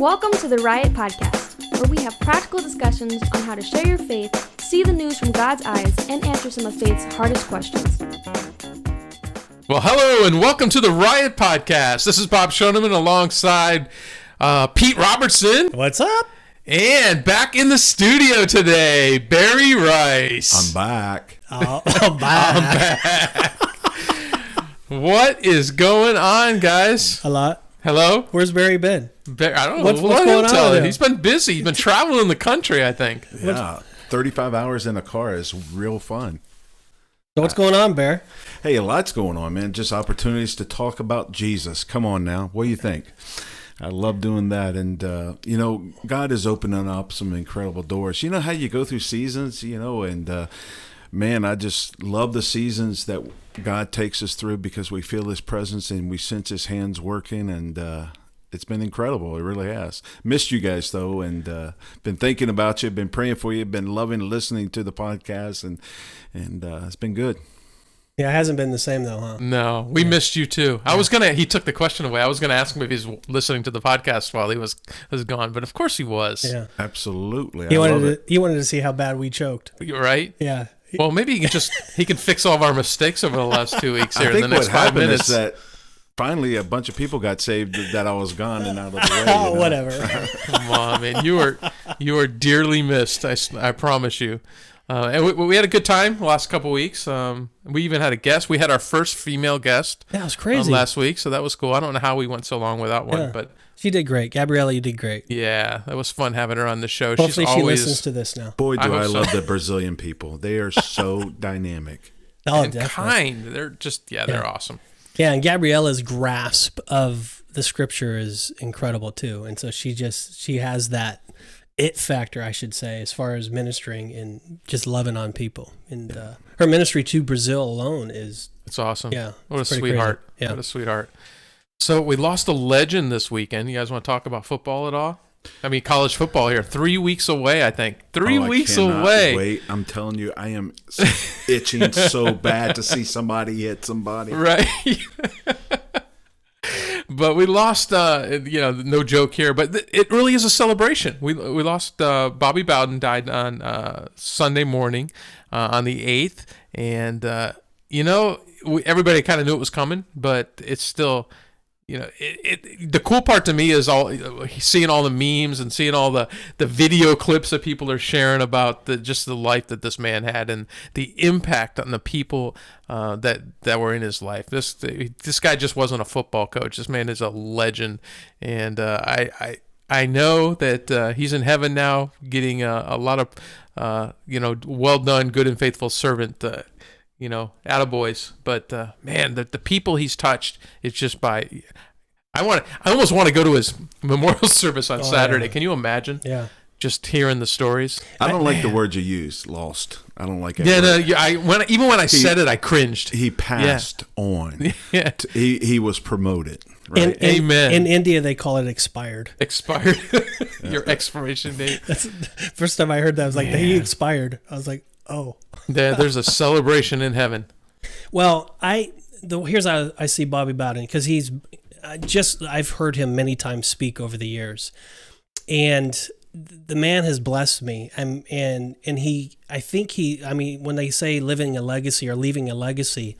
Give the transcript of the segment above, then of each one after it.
Welcome to the Riot Podcast, where we have practical discussions on how to share your faith, see the news from God's eyes, and answer some of faith's hardest questions. Well, hello and welcome to the Riot Podcast. This is Bob Shoneman alongside uh, Pete Robertson What's up? and back in the studio today, Barry Rice. I'm back. Oh, oh, bye. what is going on, guys? A lot. Hello? Where's Barry been? Bar- I don't know. What's- Let what's him going on tell with it. him? He's been busy. He's been traveling the country, I think. Yeah, 35 hours in a car is real fun. So what's going on, Bear? Hey, a lot's going on, man. Just opportunities to talk about Jesus. Come on now. What do you think? I love doing that. And, uh, you know, God is opening up some incredible doors. You know how you go through seasons, you know, and, uh, man, I just love the seasons that God takes us through because we feel His presence and we sense His hands working. And, uh, it's been incredible. It really has. Missed you guys though, and uh, been thinking about you. Been praying for you. Been loving listening to the podcast, and and uh, it's been good. Yeah, it hasn't been the same though, huh? No, we missed you too. I was gonna. He took the question away. I was gonna ask him if he's listening to the podcast while he was was gone, but of course he was. Yeah. Absolutely, He I wanted love to. it. He wanted to see how bad we choked. You're right. Yeah. Well, maybe he can just he can fix all of our mistakes over the last two weeks I here in think the next what five happened minutes. is that finally a bunch of people got saved that I was gone and out of the way. you Oh, know? whatever. Come on, man, you are you are dearly missed. I, I promise you. Uh, and we, we had a good time the last couple weeks. Um, we even had a guest. We had our first female guest that was um, crazy. last week, so that was cool. I don't know how we went so long without one, Yeah. but she did great. Gabriella, you did great. yeah, that was fun having her on the show. Hopefully, She's she always listens to this now. Boy, do hope I, so. love the Brazilian people. They are so dynamic. Oh, and definitely. kind. They're just yeah, they're Yeah. awesome. Yeah, and Gabriella's grasp of the scripture is incredible too. And so she just she has that it factor, I should say, as far as ministering and just loving on people. And uh, her ministry to Brazil alone is It's awesome. yeah, What a sweetheart. crazy. Yeah. What a sweetheart. So we lost a legend this weekend. You guys want to talk about football at all? I mean, college football here. Three weeks away, I think. Three Oh, weeks away. Wait, I'm telling you, I am itching so bad to see somebody hit somebody. Right. but we lost, uh, you know, no joke here, but th- it really is a celebration. We, we lost, uh, Bobby Bowden died on uh, Sunday morning uh, on the 8th. And, uh, you know, we, everybody kind of knew it was coming, but it's still, you know, it, it, the cool part to me is all seeing all the memes and seeing all the, the video clips that people are sharing about the just the life that this man had and the impact on the people uh, that that were in his life. This this guy just wasn't a football coach. This man is a legend, and uh, I I. I know that uh, he's in heaven now, getting a, a lot of, uh, you know, well done, good and faithful servant, uh, you know, attaboys. But uh, man, the, the people he's touched, it's just by. I want. I almost want to go to his memorial service on Oh, Saturday. yeah. Can you imagine? Yeah. Just hearing the stories. I don't like the word you used, lost. I don't like it. Yeah, no, yeah, I when even when I said it, I cringed. he passed on. Yeah, He he was promoted. Right. In, in, Amen. In India, they call it expired. expired. Your expiration date. That's first time I heard that. I was like, he expired. I was like, oh. There, there's a celebration in heaven. Well, I the here's how I see Bobby Bowden because he's I just I've heard him many times speak over the years, and the man has blessed me. And and and he I think he I mean when they say living a legacy or leaving a legacy,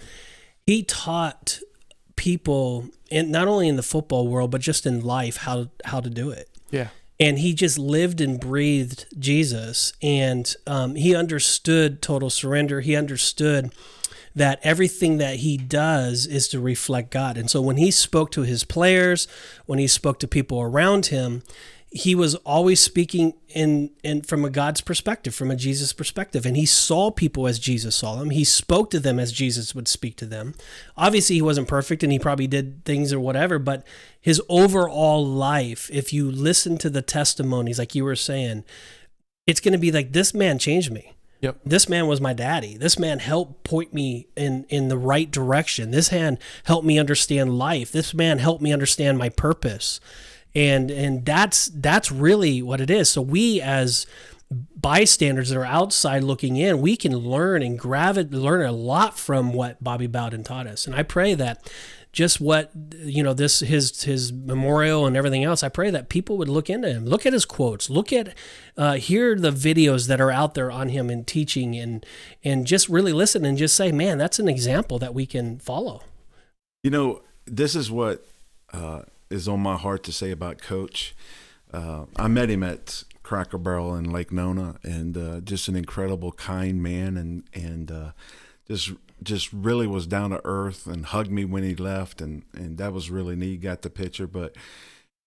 he taught people in not only in the football world but just in life how how to do it Yeah. And he just lived and breathed Jesus, and um, he understood total surrender. He understood that everything that he does is to reflect God. And so when he spoke to his players, when he spoke to people around him, he was always speaking in, in from a God's perspective, from a Jesus perspective. And he saw people as Jesus saw them. He spoke to them as Jesus would speak to them. Obviously, he wasn't perfect and he probably did things or whatever, but his overall life, if you listen to the testimonies, like you were saying, it's going to be like, this man changed me. Yep. This man was my daddy. This man helped point me in in the right direction. This man helped me understand life. This man helped me understand my purpose. And and that's that's really what it is. So we as bystanders that are outside looking in, we can learn and gravi- learn a lot from what Bobby Bowden taught us. And I pray that just what you know this his his memorial and everything else. I pray that people would look into him, look at his quotes, look at uh, hear the videos that are out there on him and teaching, and and just really listen and just say, man, that's an example that we can follow. You know, this is what uh, is on my heart to say about Coach. Uh, I met him at Cracker Barrel in Lake Nona, and uh, just an incredible, kind man, and and uh, just just really was down to earth and hugged me when he left, and and that was really neat. Got the picture, but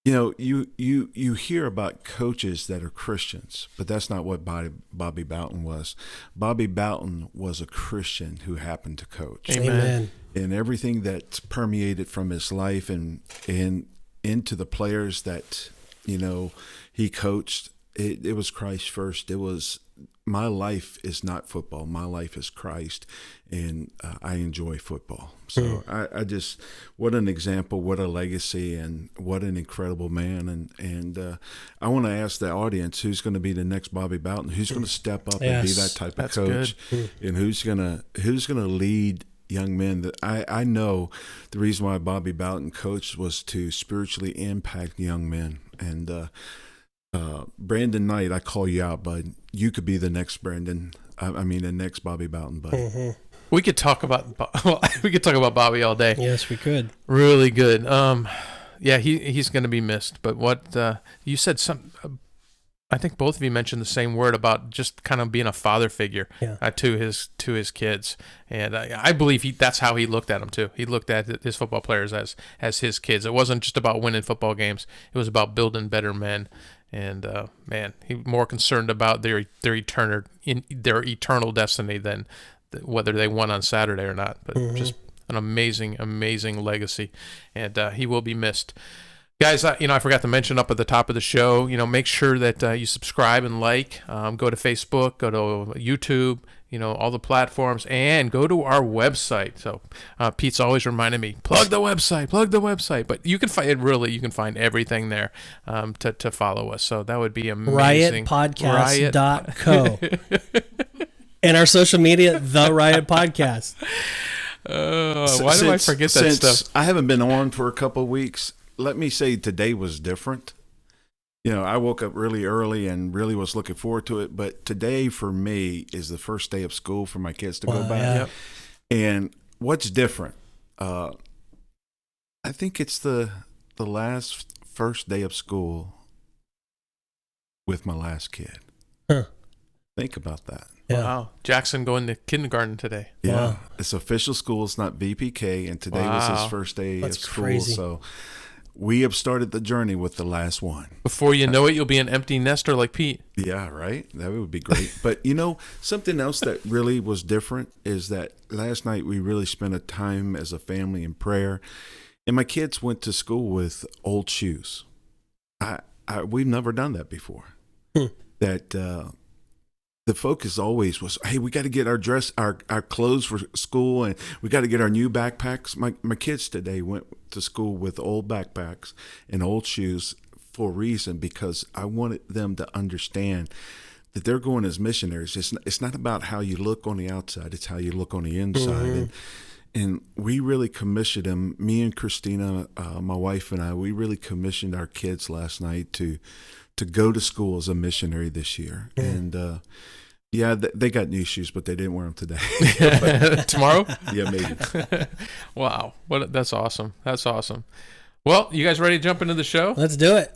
you know, you you you hear about coaches that are Christians, but that's not what Bobby, Bobby Bowden was. Bobby Bowden was a Christian who happened to coach. Amen. And everything that permeated from his life and and into the players that you know he coached it, it was christ first it was my life is not football. My life is christ and uh, i enjoy football. So I, I just what an example what a legacy and what an incredible man. And and uh, i want to ask the audience who's going to be the next bobby bowden? Who's going to step up and be that type of coach? and who's gonna who's gonna lead young men that I, I know the reason why Bobby Bowden coached was to spiritually impact young men. And uh, uh, Brandon Knight I call you out bud you could be the next Brandon I, I mean the next Bobby Bowden bud We could talk about well, we could talk about Bobby all day. Yes, we could. Really good. Um, yeah, he he's going to be missed. But what uh, you said some. Uh, I think both of you mentioned the same word about just kind of being a father figure Yeah. uh, to his to his kids, and I, I believe he that's how he looked at them too. He looked at his football players as as his kids. It wasn't just about winning football games; it was about building better men. And uh, man, he more concerned about their their eternal in their eternal destiny than th- whether they won on Saturday or not. But just an amazing, amazing legacy, and uh, he will be missed. Guys, uh, you know, I forgot to mention up at the top of the show, you know, make sure that uh, you subscribe and like. Um, go to Facebook, go to YouTube, you know, all the platforms, and go to our website. So uh, Pete's always reminding me, plug the website, plug the website. But you can find it really, you can find everything there um, to, to follow us. So that would be amazing. riotpodcast.co and our social media the riot podcast Uh, why do I forget that since stuff? I haven't been on for a couple of weeks let me say today was different you know I woke up really early and really was looking forward to it but today for me is the first day of school for my kids to go Wow, back yeah. Yep. And what's different? Uh, I think it's the the last first day of school with my last kid. Huh. Think about that. yeah Wow. Jackson going to kindergarten today. Yeah, Wow. it's official school. It's not VPK, and today was his first day That's of school. crazy. So we have started the journey with the last one. Before you know it, you'll be an empty nester like Pete. Yeah, right. That would be great. but you know, something else that really was different is that last night we really spent a time as a family in prayer, and my kids went to school with old shoes. I, I we've never done that before. Hmm. That uh, the focus always was, hey, we got to get our dress, our our clothes for school, and we got to get our new backpacks. My my kids today went to school with old backpacks and old shoes for a reason because I wanted them to understand that they're going as missionaries. It's not, it's not about how you look on the outside; it's how you look on the inside. And and we really commissioned them. Me and Christina, uh, my wife and I, we really commissioned our kids last night to to go to school as a missionary this year. And uh, yeah, they got new shoes, but they didn't wear them today. Tomorrow? yeah, maybe. wow. What that's awesome. That's awesome. Well, you guys ready to jump into the show? let's do it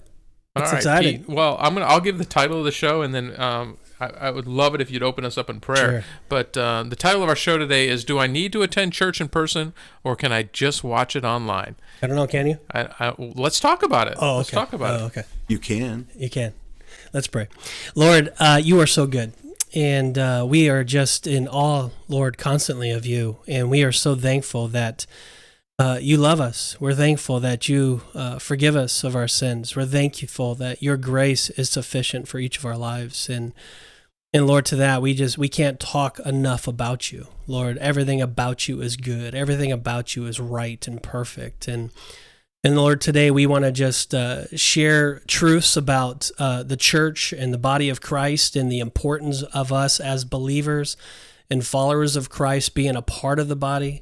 All That's right, exciting. Pete. Well, I'm gonna I'll give the title of the show and then um I, I would love it if you'd open us up in prayer. Sure. But uh, the title of our show today is Do I need to attend church in person or can I just watch it online? i don't know can you I, I, let's talk about it. oh Let's talk about oh, it. okay You can. You can. Let's pray. Lord, uh, you are so good. And uh, we are just in awe, Lord, constantly of you. And we are so thankful that uh, you love us. We're thankful that you uh, forgive us of our sins. We're thankful that your grace is sufficient for each of our lives. And and Lord, to that we just we can't talk enough about you, Lord. Everything about you is good. Everything about you is right and perfect. And and Lord, today we want to just uh, share truths about uh, the church and the body of Christ and the importance of us as believers and followers of Christ being a part of the body.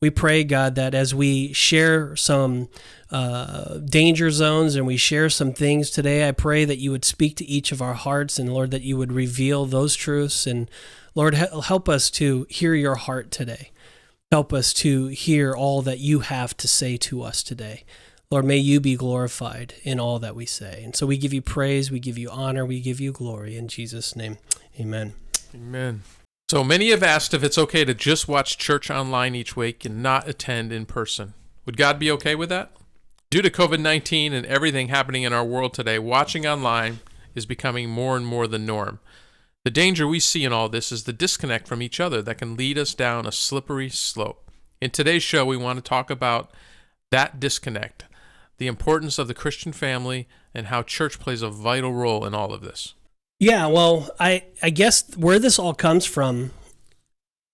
we pray, God, that as we share some uh, danger zones and we share some things today, I pray that you would speak to each of our hearts and, Lord, that you would reveal those truths. And, Lord, help us to hear your heart today. Help us to hear all that you have to say to us today. Lord, may you be glorified in all that we say. And so we give you praise, we give you honor, we give you glory. In Jesus' name, amen. Amen. So many have asked if it's okay to just watch church online each week and not attend in person. Would God be okay with that? Due to COVID 19 and everything happening in our world today, watching online is becoming more and more the norm. The danger we see in all this is the disconnect from each other that can lead us down a slippery slope. In today's show, we want to talk about that disconnect, the importance of the Christian family, and how church plays a vital role in all of this. Yeah, well, I I guess where this all comes from,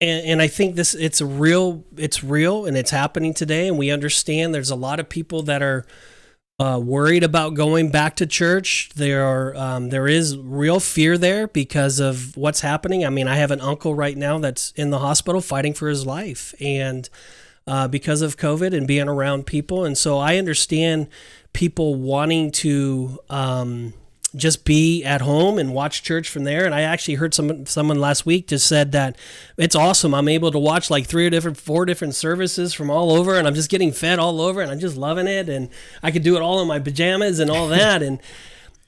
and, and I think this it's real it's real and it's happening today, and we understand there's a lot of people that are uh, worried about going back to church. There are um, there is real fear there because of what's happening. I mean, I have an uncle right now that's in the hospital fighting for his life, and uh, because of COVID and being around people, and so I understand people wanting to. Um, just be at home and watch church from there. And I actually heard some someone last week just said that it's awesome. I'm able to watch like three or different, four different services from all over, and I'm just getting fed all over, and I'm just loving it. And I could do it all in my pajamas and all that. and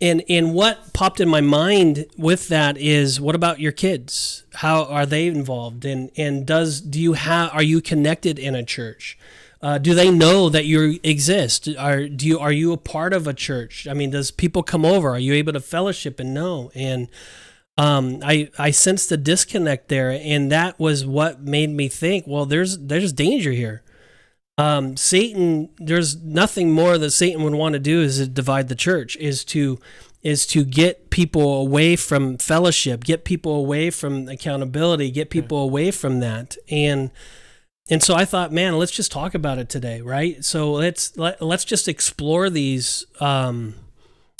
and and what popped in my mind with that is, what about your kids? How are they involved? And and does do you have are you connected in a church? Uh, do they know that you exist? Are do you are you a part of a church? I mean, does people come over? Are you able to fellowship and know? And um, I I sensed the disconnect there, and that was what made me think. Well, there's there's danger here. Um, Satan, there's nothing more that Satan would want to do is to divide the church. Is to is to get people away from fellowship, get people away from accountability, get people away from that, and and so I thought, man, let's just talk about it today, right? So let's let, let's just explore these um,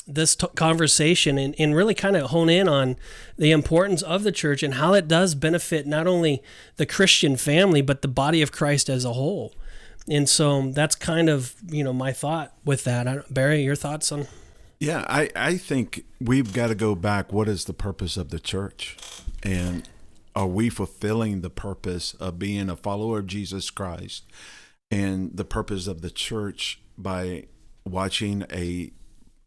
this t- conversation and, and really kind of hone in on the importance of the church and how it does benefit not only the Christian family but the body of Christ as a whole. And so that's kind of you know my thought with that. Barry, your thoughts on? Yeah, I I think we've got to go back. What is the purpose of the church? And are we fulfilling the purpose of being a follower of Jesus Christ and the purpose of the church by watching a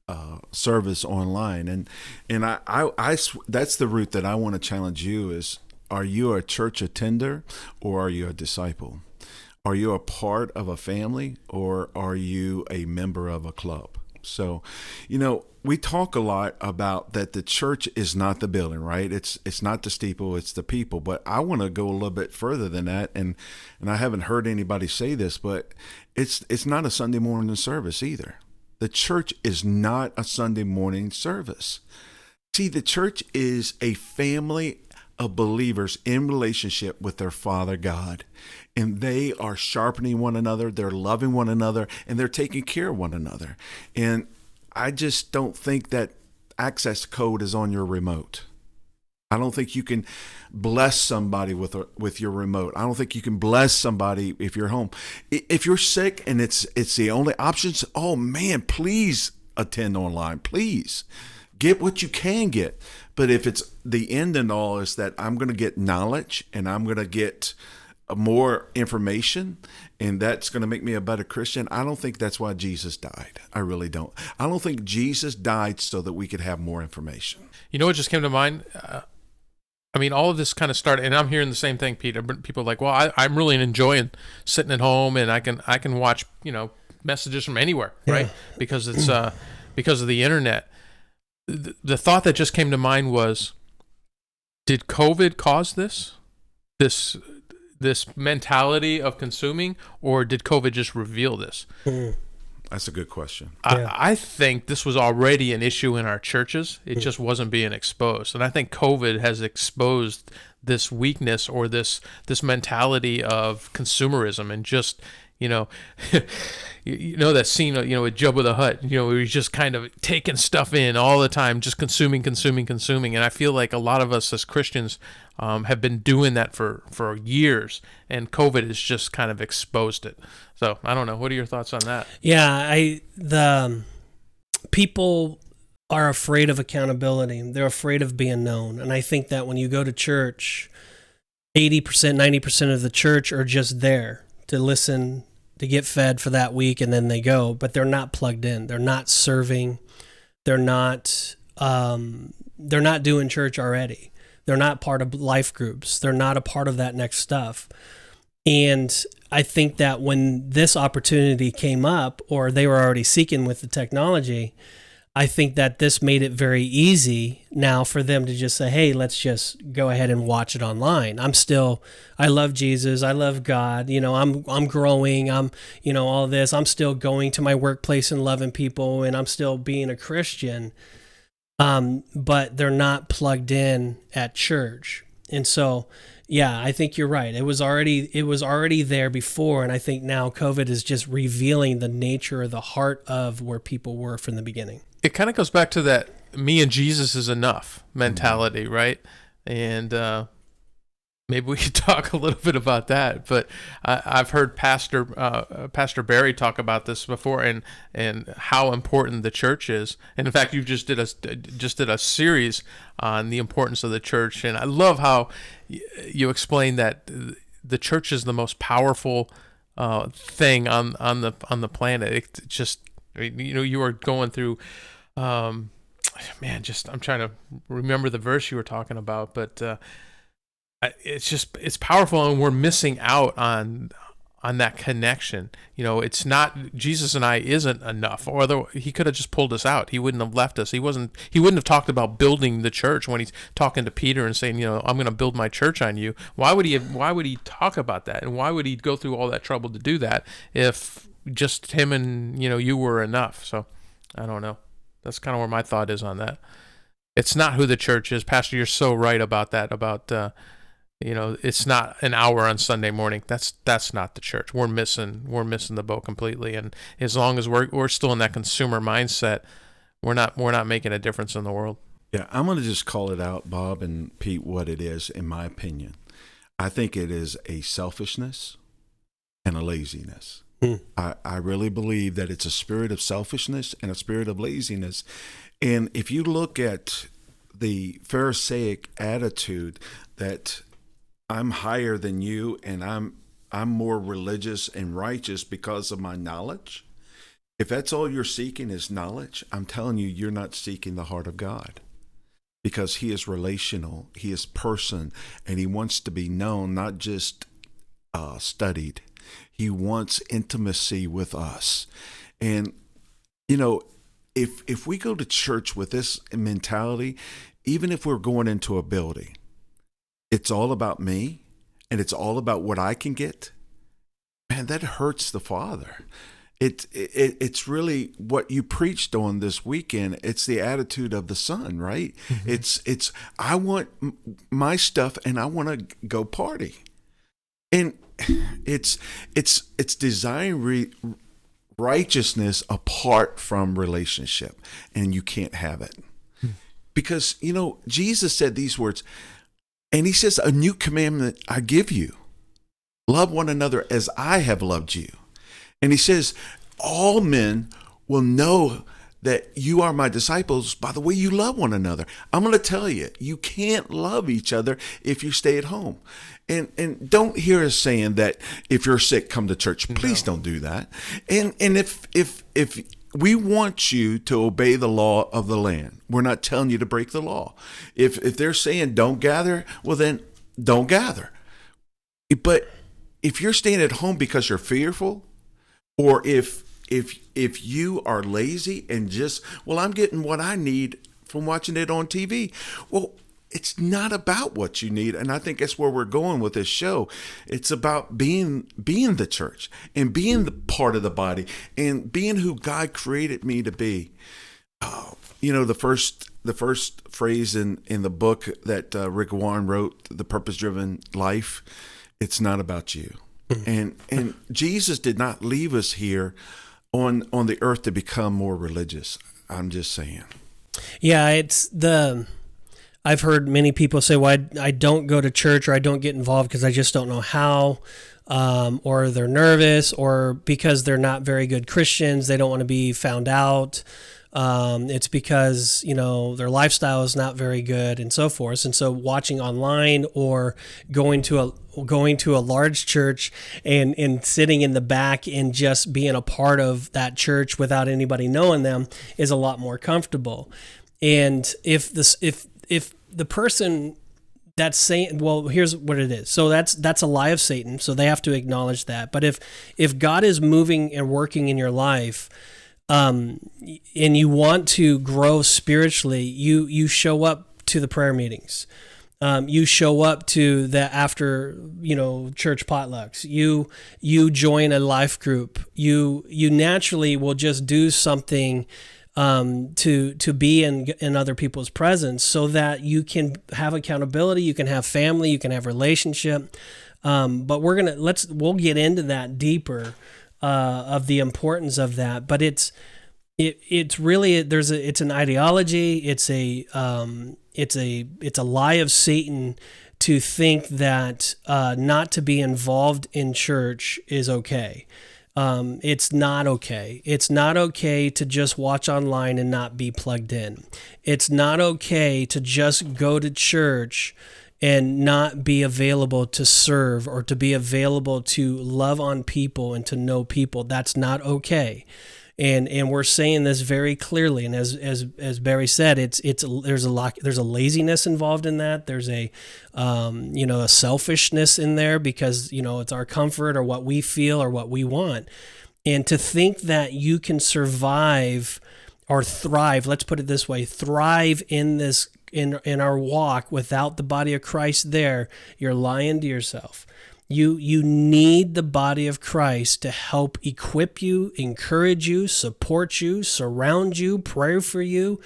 uh, service online? And and I, I I that's the route that I want to challenge you is are you a church attender or are you a disciple? Are you a part of a family or are you a member of a club? So you know we talk a lot about that the church is not the building, right? It's it's not the steeple, it's the people. But I want to go a little bit further than that, and and I haven't heard anybody say this, but it's it's not a Sunday morning service either. The church is not a Sunday morning service. See, the church is a family of believers in relationship with their Father God. And they are sharpening one another, they're loving one another, and they're taking care of one another. And I just don't think that access code is on your remote. I don't think you can bless somebody with a, with your remote. I don't think you can bless somebody if you're home. If you're sick and it's it's the only options, oh man, please attend online. Please get what you can get. But if it's the end and all is that I'm going to get knowledge and I'm going to get more information and that's going to make me a better Christian. I don't think that's why Jesus died. I really don't. I don't think Jesus died so that we could have more information. You know what just came to mind? Uh, I mean, all of this kind of started, and I'm hearing the same thing, Peter. People are like, well, I, I'm really enjoying sitting at home, and I can I can watch you know messages from anywhere, yeah. right? Because it's uh because of the internet. The, the thought that just came to mind was, did COVID cause this? This this mentality of consuming, or did COVID just reveal this? Mm. That's a good question. I, I, think this was already an issue in our churches. It mm. just wasn't being exposed, and I think COVID has exposed this weakness or this this mentality of consumerism and just You know, you, you know that scene, you know, with Jabba the Hutt. You know, where he's just kind of taking stuff in all the time, just consuming, consuming, consuming. And I feel like a lot of us as Christians um, have been doing that for for years, and COVID has just kind of exposed it. So I don't know. What are your thoughts on that? Yeah, I the um, people are afraid of accountability. They're afraid of being known, and I think that when you go to church, eighty percent, ninety percent of the church are just there to listen, to get fed for that week, and then they go. But they're not plugged in. They're not serving. They're not. Um, they're not doing church already. They're not part of life groups. They're not a part of that next stuff. And I think that when this opportunity came up, or they were already seeking with the technology, I think that this made it very easy now for them to just say, hey, let's just go ahead and watch it online. I'm still, I love Jesus. I love God. You know, I'm, I'm growing. I'm, you know, all this. I'm still going to my workplace and loving people, and I'm still being a Christian. Um, but they're not plugged in at church. And so, yeah, I think you're right. It was already it was already there before, and I think now COVID is just revealing the nature of the heart of where people were from the beginning. It kind of goes back to that me and Jesus is enough mentality, right? And uh, maybe we could talk a little bit about that. But I, I've heard Pastor uh, Pastor Barry talk about this before, and and how important the church is. And in fact, you just did a just did a series on the importance of the church, and I love how you explain that the church is the most powerful uh, thing on on the on the planet. It just you know you are going through. Um, man, just I'm trying to remember the verse you were talking about, but uh, it's just it's powerful, and we're missing out on on that connection. You know, it's not Jesus and I isn't enough. Or he could have just pulled us out. He wouldn't have left us. He wasn't. He wouldn't have talked about building the church when he's talking to Peter and saying, you know, I'm going to build my church on you. Why would he? Why would he talk about that? And why would he go through all that trouble to do that if just him and you know you were enough? So I don't know. That's kind of where my thought is on that. It's not who the church is, Pastor. You're so right about that. About uh, you know, it's not an hour on Sunday morning. That's that's not the church. We're missing we're missing the boat completely. And as long as we're we're still in that consumer mindset, we're not we're not making a difference in the world. Yeah, I'm going to just call it out, Bob and Pete, what it is, in my opinion. I think it is a selfishness and a laziness. Hmm. I, I really believe that it's a spirit of selfishness and a spirit of laziness. And if you look at the Pharisaic attitude that I'm higher than you and I'm I'm more religious and righteous because of my knowledge. If that's all you're seeking is knowledge, I'm telling you you're not seeking the heart of God. Because he is relational, he is person, and he wants to be known, not just uh, studied. He wants intimacy with us. And you know, if if we go to church with this mentality, even if we're going into a building, it's all about me and it's all about what I can get, man, that hurts the Father. It, it it's really what you preached on this weekend. It's the attitude of the son, right? Mm-hmm. It's it's I want my stuff and I want to go party, and it's it's it's design re, righteousness apart from relationship, and you can't have it hmm. because you know Jesus said these words. And he says, A new commandment I give you love one another as I have loved you. And he says, All men will know that you are my disciples by the way you love one another. I'm going to tell you, you can't love each other if you stay at home. And and don't hear us saying that if you're sick, come to church. Please no. don't do that. And and if if if we want you to obey the law of the land. We're not telling you to break the law. If if they're saying don't gather, well then don't gather. But if you're staying at home because you're fearful, or if if if you are lazy and just well, I'm getting what I need from watching it on TV. Well, it's not about what you need and i think that's where we're going with this show it's about being being the church and being the part of the body and being who god created me to be oh, you know the first the first phrase in in the book that uh, rick warren wrote the purpose driven life it's not about you and and Jesus did not leave us here on on the earth to become more religious. I'm just saying. Yeah, it's the. I've heard many people say, "Well, I, I don't go to church or I don't get involved because I just don't know how." Um, or they're nervous, or because they're not very good Christians, they don't want to be found out. Um, it's because you know their lifestyle is not very good and so forth. And so watching online or going to a going to a large church and and sitting in the back and just being a part of that church without anybody knowing them is a lot more comfortable. And if this if if the person that's saying well here's what it is so that's that's a lie of satan so they have to acknowledge that but if if god is moving and working in your life um, and you want to grow spiritually, you you show up to the prayer meetings. Um, you show up to the after you know church potlucks. You you join a life group. You you naturally will just do something um, to to be in in other people's presence, so that you can have accountability. You can have family. You can have relationship. Um, but we're gonna let's we'll get into that deeper uh, of the importance of that. But it's it it's really there's a it's an ideology. It's a um, it's a it's a lie of Satan to think that uh, not to be involved in church is okay. Um, it's not okay. It's not okay to just watch online and not be plugged in. It's not okay to just go to church and not be available to serve or to be available to love on people and to know people. That's not okay. And and we're saying this very clearly. And as as as Barry said, it's it's there's a there's a laziness involved in that. There's a um, you know a selfishness in there because you know it's our comfort or what we feel or what we want. And to think that you can survive or thrive, let's put it this way, thrive in this in in our walk without the body of Christ there, you're lying to yourself. You you need the body of Christ to help equip you, encourage you, support you, surround you, pray for you,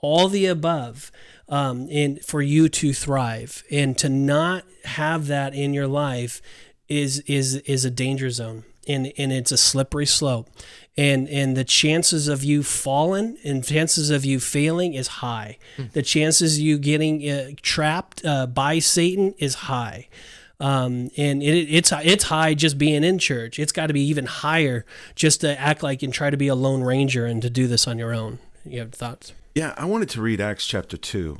all the above, um, and for you to thrive. And to not have that in your life is is is a danger zone, and and it's a slippery slope and and the chances of you falling and chances of you failing is high. Hmm. The chances you getting uh, trapped uh, by Satan is high. Um, and it, it's it's high just being in church. It's got to be even higher just to act like and try to be a lone ranger and to do this on your own. You have thoughts? Yeah, I wanted to read Acts chapter two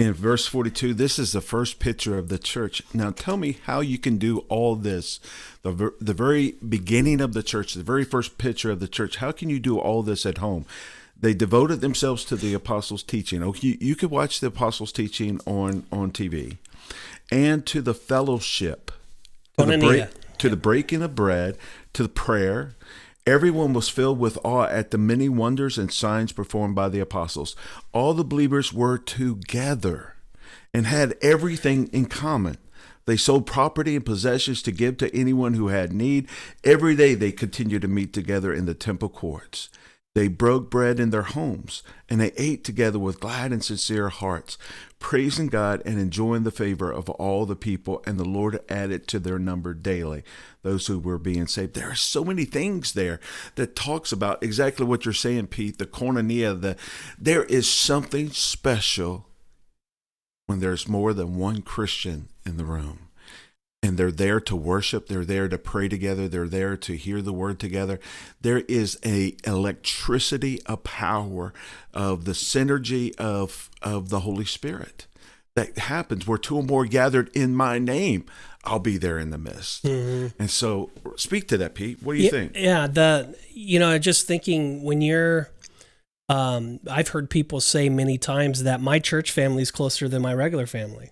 in verse 42 this is the first picture of the church now tell me how you can do all this the, the very beginning of the church the very first picture of the church how can you do all this at home they devoted themselves to the apostles teaching oh you, you could watch the apostles teaching on on tv and to the fellowship to, the, break, to the breaking of bread to the prayer Everyone was filled with awe at the many wonders and signs performed by the apostles. All the believers were together and had everything in common. They sold property and possessions to give to anyone who had need. Every day they continued to meet together in the temple courts. They broke bread in their homes, and they ate together with glad and sincere hearts, praising God and enjoying the favor of all the people. And the Lord added to their number daily those who were being saved. There are so many things there that talks about exactly what you're saying, Pete. The koinonia. The there is something special when there's more than one Christian in the room and they're there to worship they're there to pray together they're there to hear the word together. There is a electricity a power of the synergy of of the holy spirit that happens where two or more gathered in my name i'll be there in the midst. Mm-hmm. and so speak to that pete. What do you yeah, think? yeah the you know just thinking when you're um, I've heard people say many times that my church family is closer than my regular family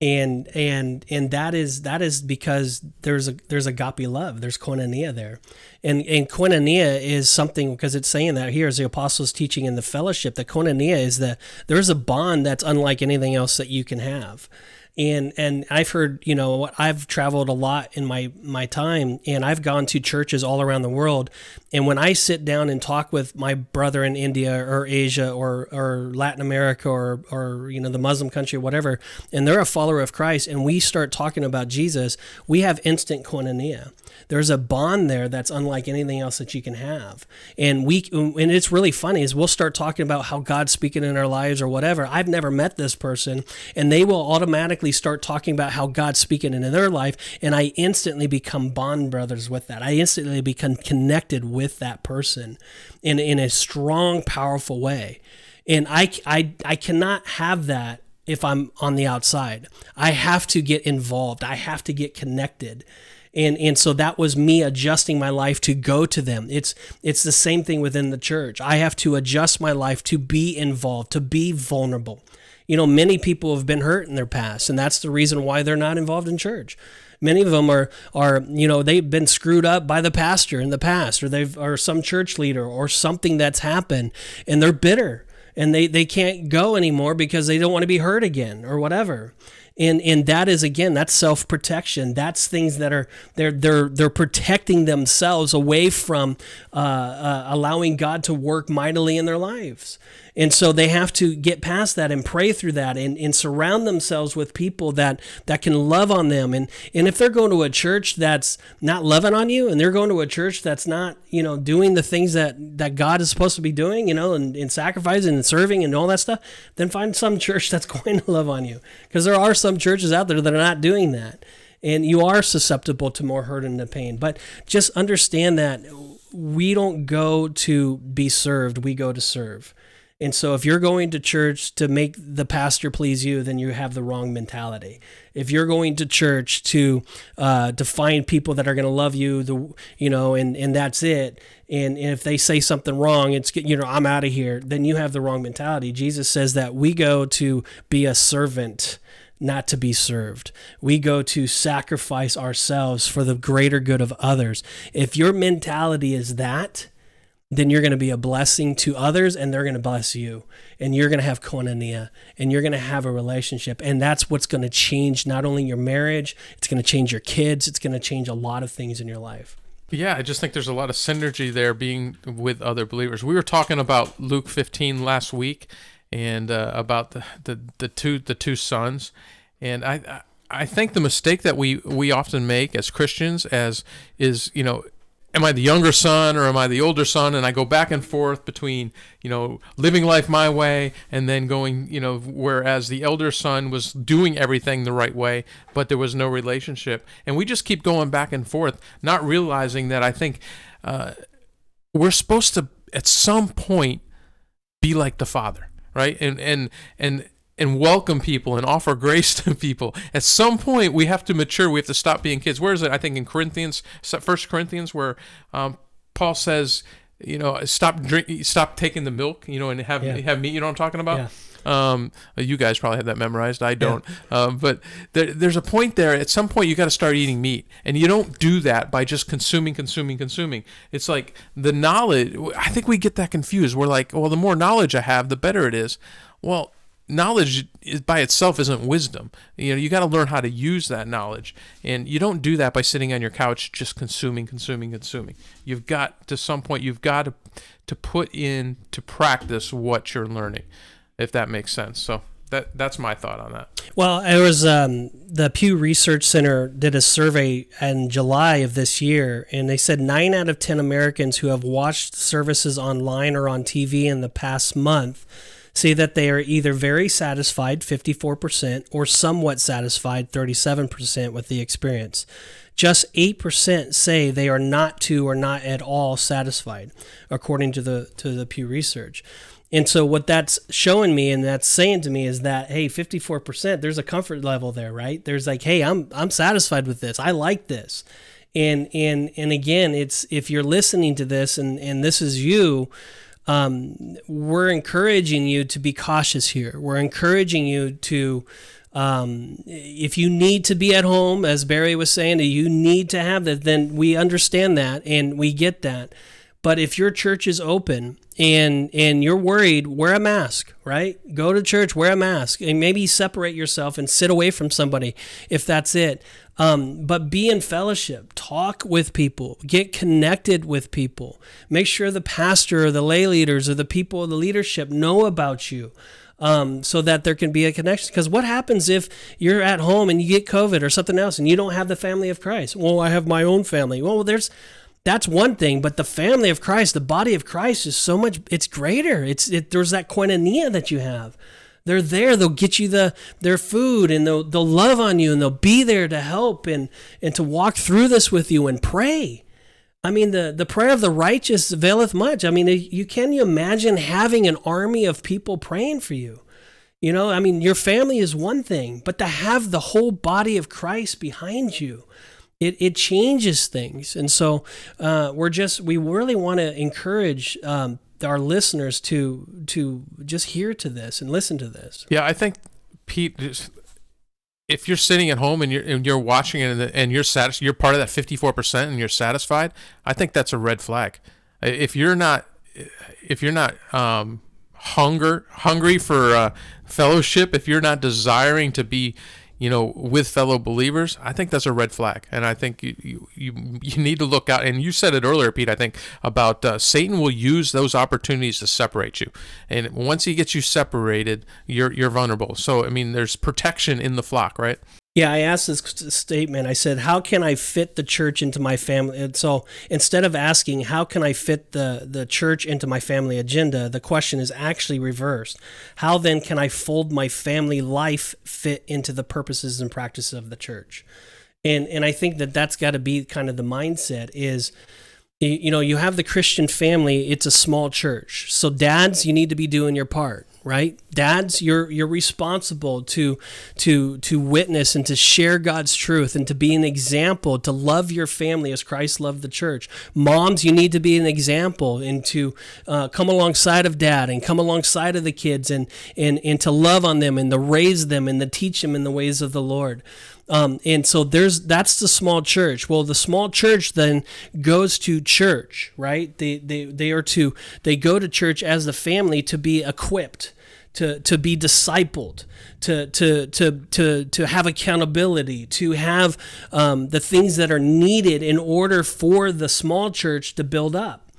and and and that is that is because there's a there's agape love. There's koinonia there. And and koinonia is something because it's saying that here is the apostles teaching in the fellowship that koinonia is that there's a bond that's unlike anything else that you can have. And and I've heard you know I've traveled a lot in my my time and I've gone to churches all around the world and when I sit down and talk with my brother in India or Asia or or Latin America or or you know the Muslim country or whatever and they're a follower of Christ and we start talking about Jesus we have instant koinonia. There's a bond there that's unlike anything else that you can have. And we and it's really funny is we'll start talking about how God's speaking in our lives or whatever. I've never met this person and they will automatically start talking about how God's speaking in their life and I instantly become bond brothers with that. I instantly become connected with that person in in a strong powerful way. And I I I cannot have that if I'm on the outside. I have to get involved. I have to get connected. And and so that was me adjusting my life to go to them. It's it's the same thing within the church. I have to adjust my life to be involved to be vulnerable. You know many people have been hurt in their past and that's the reason why they're not involved in church many of them are are you know they've been screwed up by the pastor in the past or they've or some church leader or something that's happened and they're bitter and they they can't go anymore because they don't want to be hurt again or whatever. And and that is again that's self protection that's things that are they're they're they're protecting themselves away from uh, uh, allowing God to work mightily in their lives and so they have to get past that and pray through that and, and surround themselves with people that that can love on them. And and if they're going to a church that's not loving on you and they're going to a church that's not you know doing the things that that God is supposed to be doing you know and, and sacrificing and serving and all that stuff then find some church that's going to love on you. Because there are some churches out there that are not doing that. And you are susceptible to more hurt and pain. But just understand that we don't go to be served we go to serve and so if you're going to church to make the pastor please you, then you have the wrong mentality. If you're going to church to uh, to find people that are going to love you, the you know, and and that's it. And, and if they say something wrong, it's you know I'm out of here. Then you have the wrong mentality. Jesus says that we go to be a servant not to be served. We go to sacrifice ourselves for the greater good of others. If your mentality is that, then you're going to be a blessing to others and they're going to bless you. And you're going to have koinonia and you're going to have a relationship. And that's what's going to change not only your marriage, it's going to change your kids, it's going to change a lot of things in your life. Yeah, I just think there's a lot of synergy there being with other believers. We were talking about Luke 15 last week and uh, about the, the, the two the two sons. And I I think the mistake that we we often make as Christians as is, you know, am I the younger son or am I the older son? And I go back and forth between, you know, living life my way and then going, you know, whereas the elder son was doing everything the right way, but there was no relationship. And we just keep going back and forth, not realizing that I think uh, we're supposed to, at some point, be like the father, right? And, and, and, and welcome people and offer grace to people. At some point, we have to mature. We have to stop being kids. Where is it? I think in Corinthians, First Corinthians, where um, Paul says, you know, stop drink, stop taking the milk, you know, and have yeah. have meat. You know what I'm talking about? Yeah. Um, you guys probably have that memorized. I don't. Yeah. Um, but there, there's a point there. At some point, you got to start eating meat, and you don't do that by just consuming, consuming, consuming. It's like the knowledge. I think we get that confused. We're like, well, the more knowledge I have, the better it is. Well, knowledge by itself isn't wisdom. You know, you got to learn how to use that knowledge, and you don't do that by sitting on your couch just consuming, consuming, consuming. You've got to some point, you've got to to put in to practice what you're learning, if that makes sense. So that that's my thought on that. Well, it was um, the Pew Research Center did a survey in July of this year, and they said nine out of ten Americans who have watched services online or on TV in the past month say that they are either very satisfied, 54%, or somewhat satisfied, 37%, with the experience. Just 8% say they are not to or not at all satisfied, according to the, to the Pew Research. And so what that's showing me and that's saying to me is that hey, 54%, there's a comfort level there, right? There's like, hey, I'm I'm satisfied with this. I like this. And and and again, it's if you're listening to this and and this is you, um, we're encouraging you to be cautious here. We're encouraging you to, um, if you need to be at home, as Barry was saying, you need to have that, then we understand that and we get that. But if your church is open and and you're worried, wear a mask, right? Go to church, wear a mask, and maybe separate yourself and sit away from somebody if that's it. Um, but be in fellowship, talk with people, get connected with people. Make sure the pastor or the lay leaders or the people of the leadership know about you. Um, so that there can be a connection. Because what happens if you're at home and you get COVID or something else and you don't have the family of Christ? Well, I have my own family. Well, there's that's one thing, but the family of Christ, the body of Christ, is so much. It's greater. It's it, there's that koinonia that you have. They're there. They'll get you the their food and they'll they'll love on you and they'll be there to help and and to walk through this with you and pray. I mean, the, the prayer of the righteous availeth much. I mean, you can you imagine having an army of people praying for you? You know, I mean, your family is one thing, but to have the whole body of Christ behind you, it, it changes things. And so uh, we're just, we really want to encourage um, our listeners to to just hear to this and listen to this. Yeah, I think Pete, just, if you're sitting at home and you're and you're watching it and, and you're satisfied, you're part of that 54% and you're satisfied. I think that's a red flag. If you're not, if you're not um, hunger hungry for uh, fellowship, if you're not desiring to be you know, with fellow believers, I think that's a red flag, and I think you you you, you need to look out. And you said it earlier, Pete. I think about uh, Satan will use those opportunities to separate you, and once he gets you separated, you're you're vulnerable. So I mean, there's protection in the flock, right? Yeah, I asked this statement. I said, "How can I fit the church into my family?" And so instead of asking, "How can I fit the the church into my family agenda?" the question is actually reversed. How then can I fold my family life fit into the purposes and practices of the church? And and I think that that's got to be kind of the mindset is you know, you have the Christian family, it's a small church. So dads, you need to be doing your part right? Dads you're you're responsible to to to witness and to share god's truth and to be an example to love your family as christ loved the church. Moms you need to be an example and to uh, come alongside of dad and come alongside of the kids and and and to love on them and to raise them and to teach them in the ways of the lord um, and so there's that's the small church. Well, the small church then goes to church, right? They they they are to they go to church as the family to be equipped, to to be discipled, to to to to to have accountability, to have um, the things that are needed in order for the small church to build up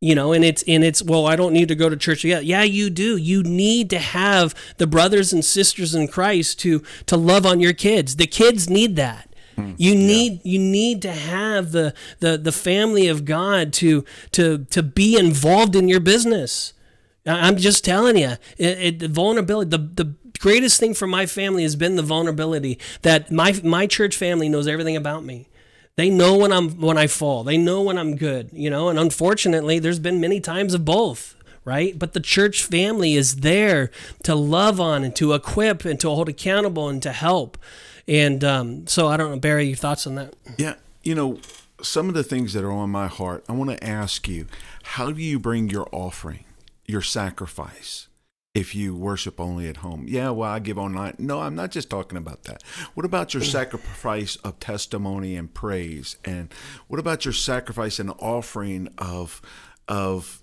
you know and it's and it's well i don't need to go to church yet yeah you do. You need to have the brothers and sisters in christ to to love on your kids. The kids need that. Hmm. you need yeah. you need to have the, the the family of god to to to be involved in your business. I'm just telling you it, it, the vulnerability the the greatest thing for my family has been the vulnerability that my my church family knows everything about me they know when I'm when I fall. They know when I'm good, you know. And unfortunately, there's been many times of both, right? But the church family is there to love on and to equip and to hold accountable and to help. And um, so I don't know, Barry, your thoughts on that? Yeah, you know, some of the things that are on my heart, I want to ask you, how do you bring your offering, your sacrifice? If you worship only at home. Yeah, well, I give online. No, I'm not just talking about that. What about your sacrifice of testimony and praise? And what about your sacrifice and offering of of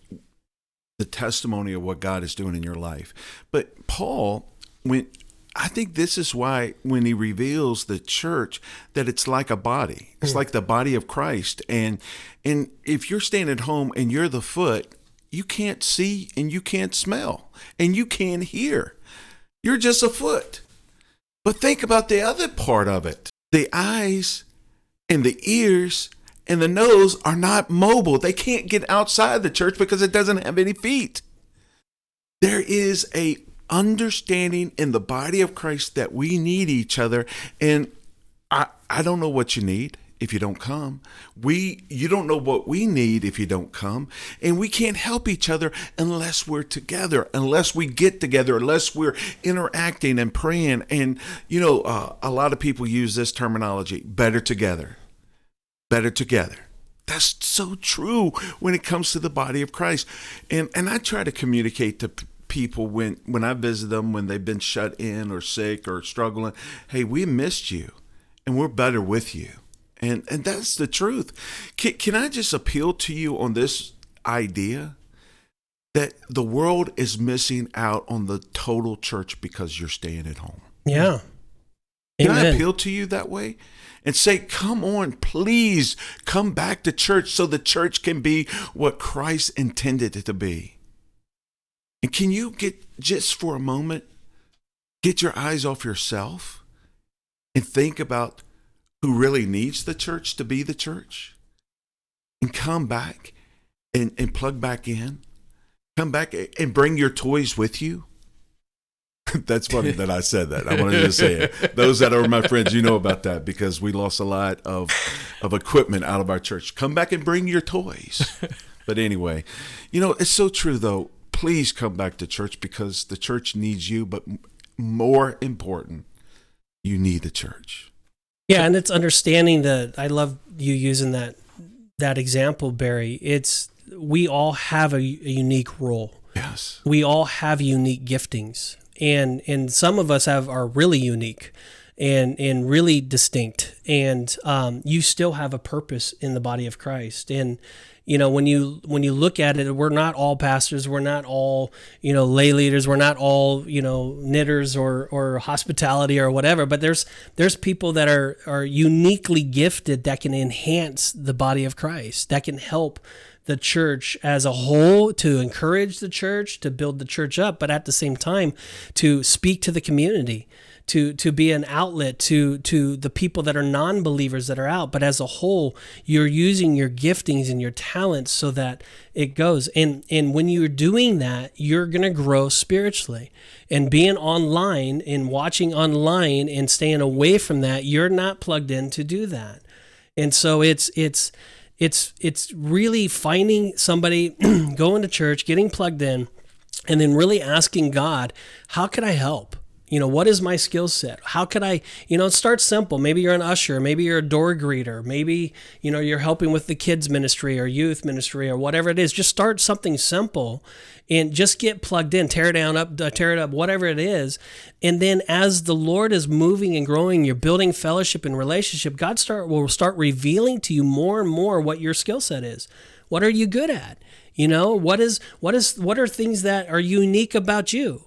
the testimony of what God is doing in your life? But Paul, when I think this is why when he reveals the church that it's like a body. It's hmm. like the body of Christ. And and if you're staying at home and you're the foot, you can't see and you can't smell and you can't hear. You're just a foot. But think about the other part of it the eyes and the ears and the nose are not mobile. They can't get outside the church because it doesn't have any feet. There is a understanding in the body of Christ that we need each other and I I don't know what you need if you don't come. We you don't know what we need if you don't come. And we can't help each other unless we're together, unless we get together, unless we're interacting and praying. And you know, uh, a lot of people use this terminology, better together. Better together. That's so true when it comes to the body of Christ. And and I try to communicate to people when when I visit them when they've been shut in or sick or struggling, hey, we missed you and we're better with you and and that's the truth. Can, can I just appeal to you on this idea that the world is missing out on the total church because you're staying at home. Yeah. Can I appeal to you that way? And say, come on, please come back to church so the church can be what Christ intended it to be. And can you get just for a moment, get your eyes off yourself and think about who really needs the church to be the church? And come back and, and plug back in. Come back and bring your toys with you. That's funny that I said that. I wanted to say it. Those that are my friends, you know about that because we lost a lot of of equipment out of our church. Come back and bring your toys. But anyway, you know, it's so true though. Please come back to church because the church needs you, but more important, you need the church. Yeah, and it's understanding that I love you using that that example, Barry. It's we all have a, a unique role. Yes. We all have unique giftings, and and some of us have are really unique, and and really distinct. And um, you still have a purpose in the body of Christ. And you know when you when you look at it, we're not all pastors. We're not all you know lay leaders. We're not all you know knitters or or hospitality or whatever. But there's there's people that are are uniquely gifted that can enhance the body of Christ. That can help the church as a whole to encourage the church to build the church up but at the same time to speak to the community to to be an outlet to to the people that are non-believers that are out. But as a whole you're using your giftings and your talents so that it goes. And and when you're doing that you're going to grow spiritually. And being online and watching online and staying away from that you're not plugged in to do that. And so it's it's it's it's really finding somebody going to church getting plugged in and then really asking god how can i help you know what is my skill set? How could i you know start simple. Maybe you're an usher. Maybe you're a door greeter. Maybe you know you're helping with the kids ministry or youth ministry or whatever it is. Just start something simple and just get plugged in. Tear it down up uh, tear it up whatever it is. And then as the lord is moving and growing you're building fellowship and relationship god start will start revealing to you more and more what your skill set is. What are you good at? You know what is what is what are things that are unique about you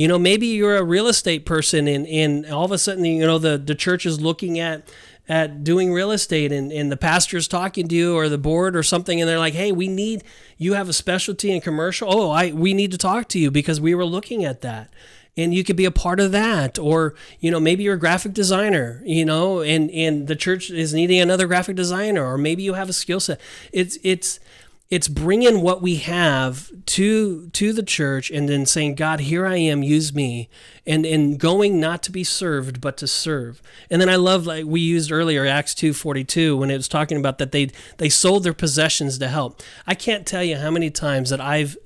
you know, maybe you're a real estate person and, and all of a sudden, you know, the, the church is looking at at doing real estate and, and the pastor's talking to you or the board or something and they're like, hey, we need you have a specialty in commercial. Oh, I we need to talk to you because we were looking at that. And you could be a part of that. Or, you know, maybe you're a graphic designer, you know, and, and the church is needing another graphic designer, or maybe you have a skill set. It's it's it's bringing what we have to to the church and then saying god here i am use me and and going not to be served but to serve. And then i love like we used earlier acts 242 when it was talking about that they they sold their possessions to help. I can't tell you how many times that i've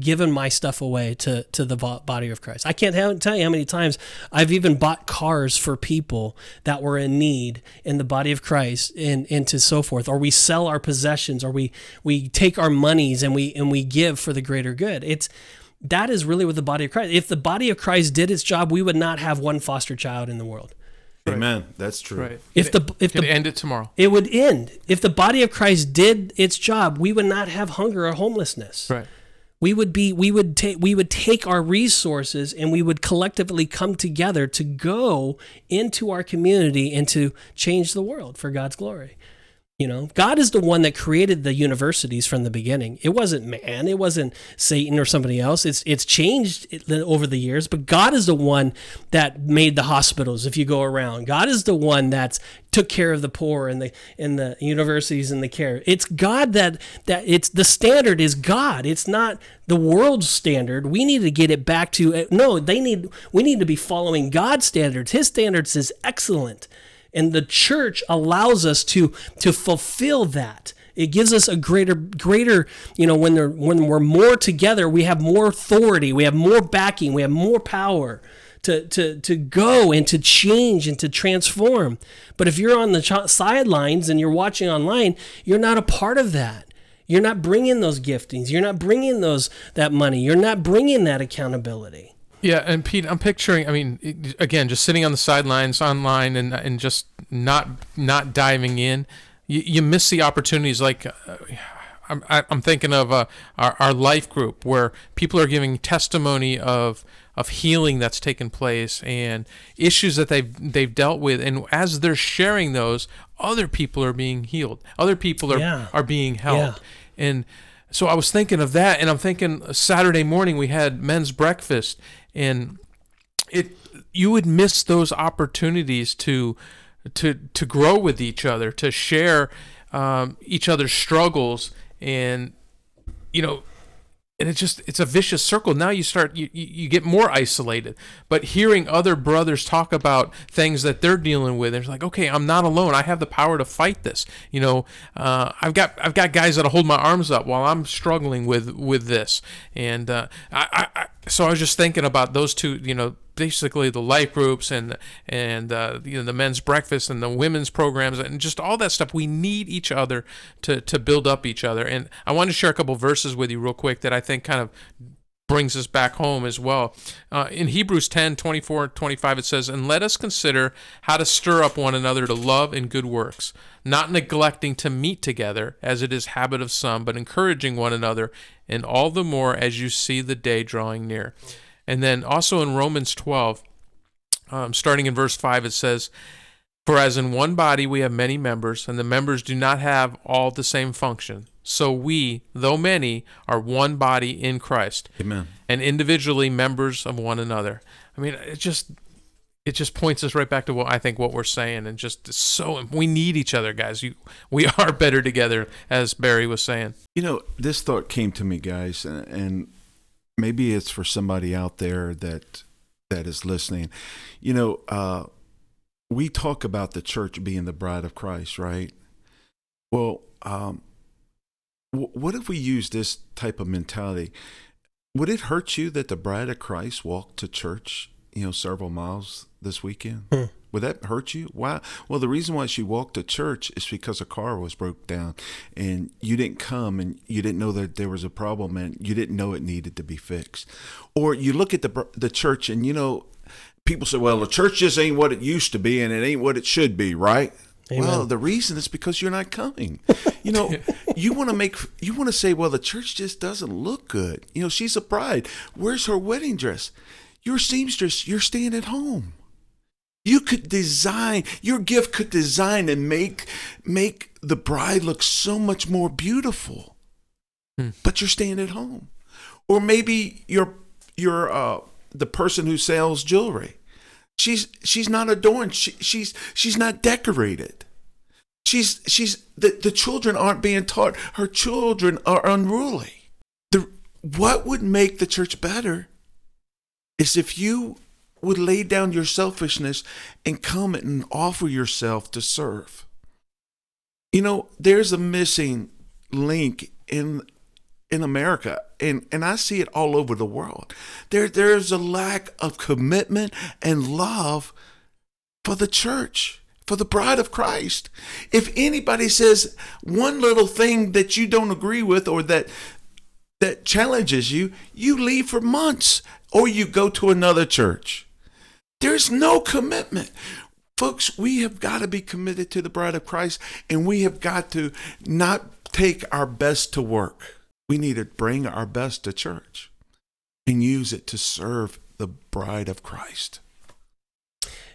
given my stuff away to to the body of Christ. I can't have, tell you how many times I've even bought cars for people that were in need in the body of Christ and and to so forth. Or we sell our possessions, or we we take our monies and we and we give for the greater good. It's that is really what the body of Christ. If the body of Christ did its job, we would not have one foster child in the world. Amen. That's true. Right. If the if Could the end it tomorrow. it would end. If the body of Christ did its job, we would not have hunger or homelessness. Right. We would be we would take we would take our resources and we would collectively come together to go into our community and to change the world for God's glory. You know, God is the one that created the universities from the beginning. It wasn't man, it wasn't Satan or somebody else. It's it's changed over the years, but God is the one that made the hospitals. If you go around, God is the one that's took care of the poor and the in the universities and the care. It's God that that it's the standard is God. It's not the world's standard. We need to get it back to eh, no. They need we need to be following God's standards. His standards is excellent and the church allows us to to fulfill that. It gives us a greater greater you know when they're when we're more together we have more authority we have more backing we have more power to to to go and to change and to transform. But if you're on the ch- sidelines and you're watching online you're not a part of that. You're not bringing those giftings. You're not bringing those that money. You're not bringing that accountability Yeah, and Pete, I'm picturing. I mean, again, just sitting on the sidelines online and and just not not diving in. You, you miss the opportunities. Like, uh, I'm, I'm thinking of uh, our, our life group where people are giving testimony of of healing that's taken place and issues that they've they've dealt with and as they're sharing those other people are being healed other people are Yeah. are being helped and so I was thinking of that and I'm thinking Saturday morning we had men's breakfast and it you would miss those opportunities to to to grow with each other to share um, each other's struggles and you know and it's just it's a vicious circle. Now you start you, you get more isolated. But hearing other brothers talk about things that they're dealing with it's like okay i'm not alone. I have the power to fight this. You know uh, i've got i've got guys that'll hold my arms up while i'm struggling with with this. And uh, I, I so i was just thinking about those two you know basically the life groups and and uh, you know the men's breakfast and the women's programs and just all that stuff. We need each other to to build up each other. And I want to share a couple verses with you real quick that I think kind of brings us back home as well. Uh, in Hebrews 10 24 25, it says, And let us consider how to stir up one another to love and good works, not neglecting to meet together, as it is habit of some, but encouraging one another, and all the more as you see the day drawing near. And then also in Romans 12, um, starting in verse 5, it says, For as in one body we have many members, and the members do not have all the same function, so we, though many, are one body in Christ, Amen. and individually members of one another. I mean, it just it just points us right back to what I think what we're saying, and just so we need each other, guys. You, we are better together, as Barry was saying. You know, this thought came to me, guys, and, and maybe it's for somebody out there that that is listening. You know, uh, we talk about the church being the bride of Christ, right? Well, um, w- what if we use this type of mentality? Would it hurt you that the bride of Christ walked to church, you know, several miles this weekend? Hmm. Would that hurt you? Why? Well, the reason why she walked to church is because a car was broke down, and you didn't come, and you didn't know that there was a problem, and you didn't know it needed to be fixed. Or you look at the the church, and you know, people say, "Well, the church just ain't what it used to be, and it ain't what it should be," right? Amen. Well, the reason is because you're not coming. You know, you want to make you want to say, "Well, the church just doesn't look good." You know, she's a bride. Where's her wedding dress? You're a seamstress. You're staying at home. You could design your gift could design and make make the bride look so much more beautiful. Hmm. But you're staying at home. Or maybe you're you're uh the person who sells jewelry. She's she's not adorned. She, she's she's not decorated. She's she's the, the children aren't being taught. Her children are unruly. The what would make the church better is if you would lay down your selfishness and come and offer yourself to serve. You know, there's a missing link in in America and and I see it all over the world. There there's a lack of commitment and love for the church, for the bride of Christ. If anybody says one little thing that you don't agree with or that that challenges you, you leave for months or you go to another church. There's no commitment. Folks, we have got to be committed to the bride of Christ and we have got to not take our best to work. We need to bring our best to church and use it to serve the bride of Christ.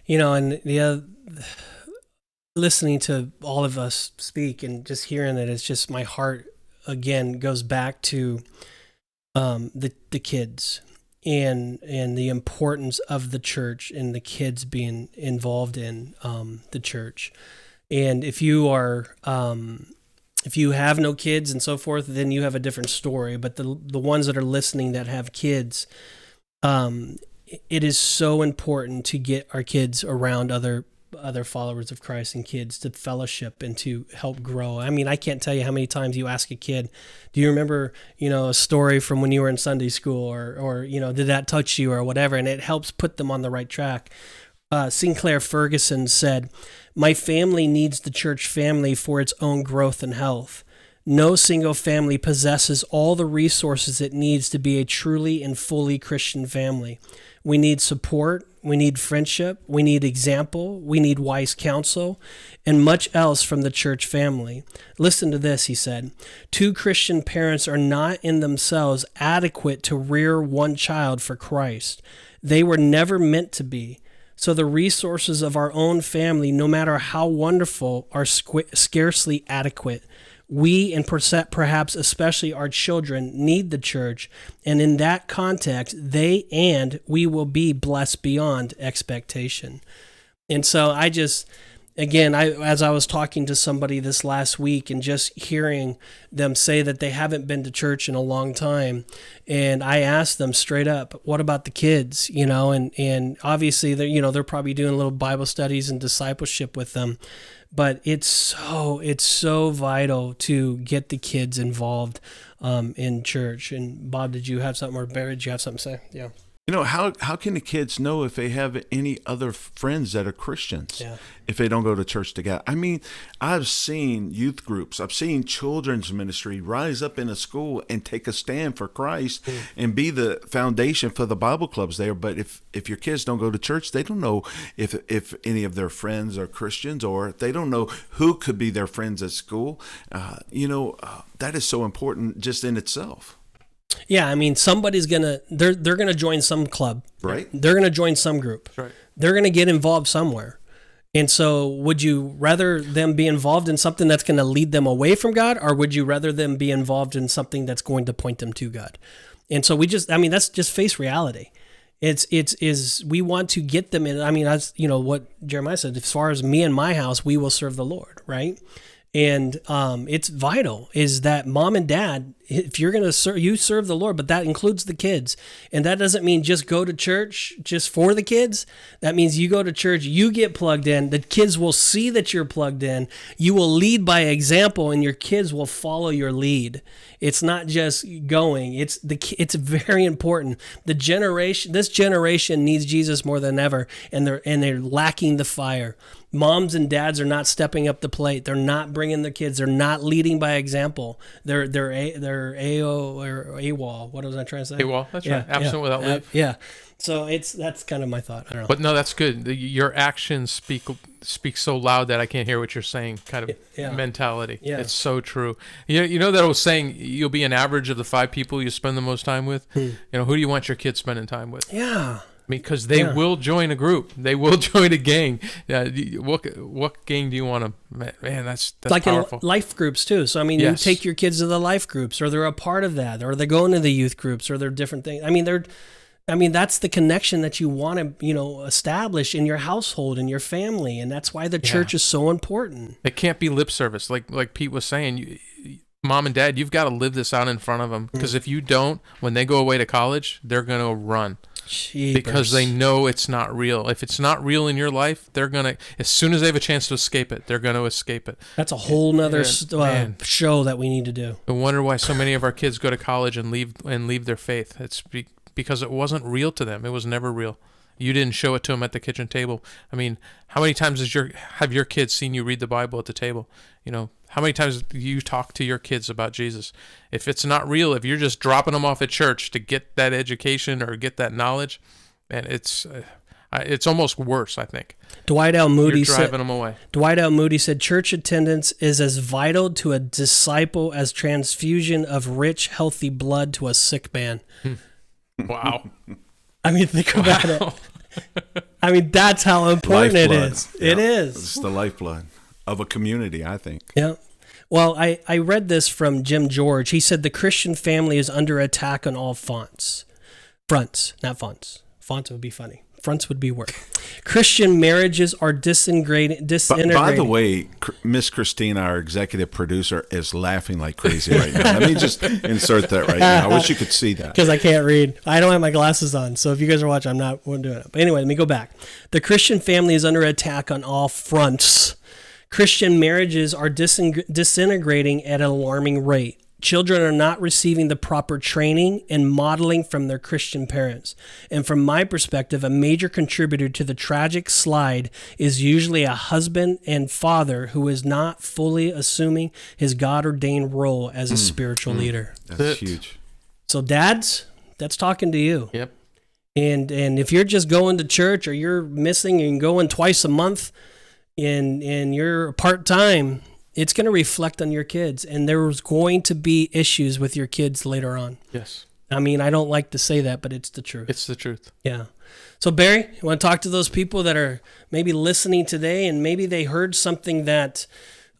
You know, and the other, listening to all of us speak and just hearing that, it's just my heart again goes back to um, the the kids and and the importance of the church and the kids being involved in um, the church. And if you are um, if you have no kids and so forth, then you have a different story. But the the ones that are listening that have kids, um, it is so important to get our kids around other other followers of Christ and kids to fellowship and to help grow. I mean, I can't tell you how many times you ask a kid, "Do you remember, you know, a story from when you were in Sunday school or or, you know, did that touch you or whatever?" and it helps put them on the right track. Uh, Sinclair Ferguson said, "My family needs the church family for its own growth and health, No single family possesses all the resources it needs to be a truly and fully Christian family. We need support, we need friendship, we need example, we need wise counsel, and much else from the church family. Listen to this, he said. Two Christian parents are not in themselves adequate to rear one child for Christ. They were never meant to be. So the resources of our own family, no matter how wonderful, are squ- scarcely adequate. We, and perhaps especially our children, need the church, and in that context, they and we will be blessed beyond expectation. And so I just, again, I as I was talking to somebody this last week and just hearing them say that they haven't been to church in a long time, and I asked them straight up, "What about the kids?" You know, and and obviously they're you know they're probably doing little Bible studies and discipleship with them, but it's so it's so vital to get the kids involved um, in church. And Bob, did you have something or Barry, did you have something to say? Yeah. You know how how can the kids know if they have any other friends that are Christians Yeah. if they don't go to church together? I mean, I've seen youth groups, I've seen children's ministry rise up in a school and take a stand for Christ Hmm. and be the foundation for the Bible clubs there. But if if your kids don't go to church, they don't know if if any of their friends are Christians or they don't know who could be their friends at school. Uh, you know, uh, that is so important just in itself, Yeah, I mean somebody's gonna they're they're gonna join some club. right? They're gonna join some group. right. They're gonna get involved somewhere. And so would you rather them be involved in something that's gonna lead them away from God, or would you rather them be involved in something that's going to point them to God? And so we just I mean that's just face reality. It's it's is we want to get them in I mean that's you know what Jeremiah said, as far as me and my house, we will serve the Lord, right? And um, it's vital is that mom and dad if you're going to serve you serve the lord but that includes the kids. And that doesn't mean just go to church just for the kids. That means you go to church you get plugged in the kids will see that you're plugged in. You will lead by example and your kids will follow your lead. It's not just going it's the it's very important. The generation this generation needs jesus more than ever and they're and they're lacking the fire moms and dads are not stepping up the plate. They're not bringing their kids. They're not leading by example. They're they're a, they're AO or AWOL. What was I trying to say? AWOL, that's right. Absent without Uh, leave. yeah. So it's that's kind of my thought. I don't know. But no, that's good. The- Your actions speak speak so loud that I can't hear what you're saying. Kind of Yeah. mentality. Yeah. It's so true. You know, you know that I was saying you'll be an average of the five people you spend the most time with. Hmm. You know, who do you want your kids spending time with? yeah. Because they Yeah. will join a group. They will join a gang. Yeah, what what gang do you want to? Man, that's that's like powerful. life groups too. So I mean, Yes. you take your kids to the life groups, or they're a part of that, or they're going to the youth groups, or they're different things. I mean, they're, I mean, that's the connection that you want to, you know, establish in your household and your family, and that's why the church is so important. It can't be lip service, like like Pete was saying. You, mom and dad, you've got to live this out in front of Mm. them. Because if you don't, when they go away to college, they're gonna run because they know it's not real. If it's not real in your life, they're gonna as soon as they have a chance to escape it, they're gonna escape it. that's a whole nother uh, show that we need to do. I wonder why so many of our kids go to college and leave and leave their faith. It's be, because it wasn't real to them. It was never real. You didn't show it to them at the kitchen table. I mean, how many times has your have your kids seen you read the Bible at the table? You know, how many times do you talk to your kids about Jesus? If it's not real, if you're just dropping them off at church to get that education or get that knowledge, and it's uh, it's almost worse. I think Dwight L. you're Moody driving said. them away. Dwight L. Moody said, "Church attendance is as vital to a disciple as transfusion of rich, healthy blood to a sick man." Wow. I mean, think about it. I mean, that's how important it Lifeblood. is. It Yeah. It's the lifeblood of a community, I think. Yeah. Well, I, I read this from Jim George. He said the Christian family is under attack on all fonts. Fronts, not fonts. Fonts would be funny. Fronts would be work. Christian marriages are disintegrating. Disintegrating. by the way, Miss Christina, our executive producer, is laughing like crazy right now. Let me just insert that right now. I wish you could see that. because I can't read. I don't have my glasses on. So if you guys are watching, I'm not doing it. But anyway, let me go back. The Christian family is under attack on all fronts. Christian marriages are disin- disintegrating at an alarming rate. children are not receiving the proper training and modeling from their Christian parents. And from my perspective, a major contributor to the tragic slide is usually a husband and father who is not fully assuming his God ordained role as a mm. spiritual mm. leader. That's It- huge. So, dads, that's talking to you. Yep. And and if you're just going to church or you're missing and going twice a month and and you're part time, it's going to reflect on your kids and there's going to be issues with your kids later on. Yes. I mean, I don't like to say that, but it's the truth. It's the truth. Yeah. So Barry, you want to talk to those people that are maybe listening today and maybe they heard something that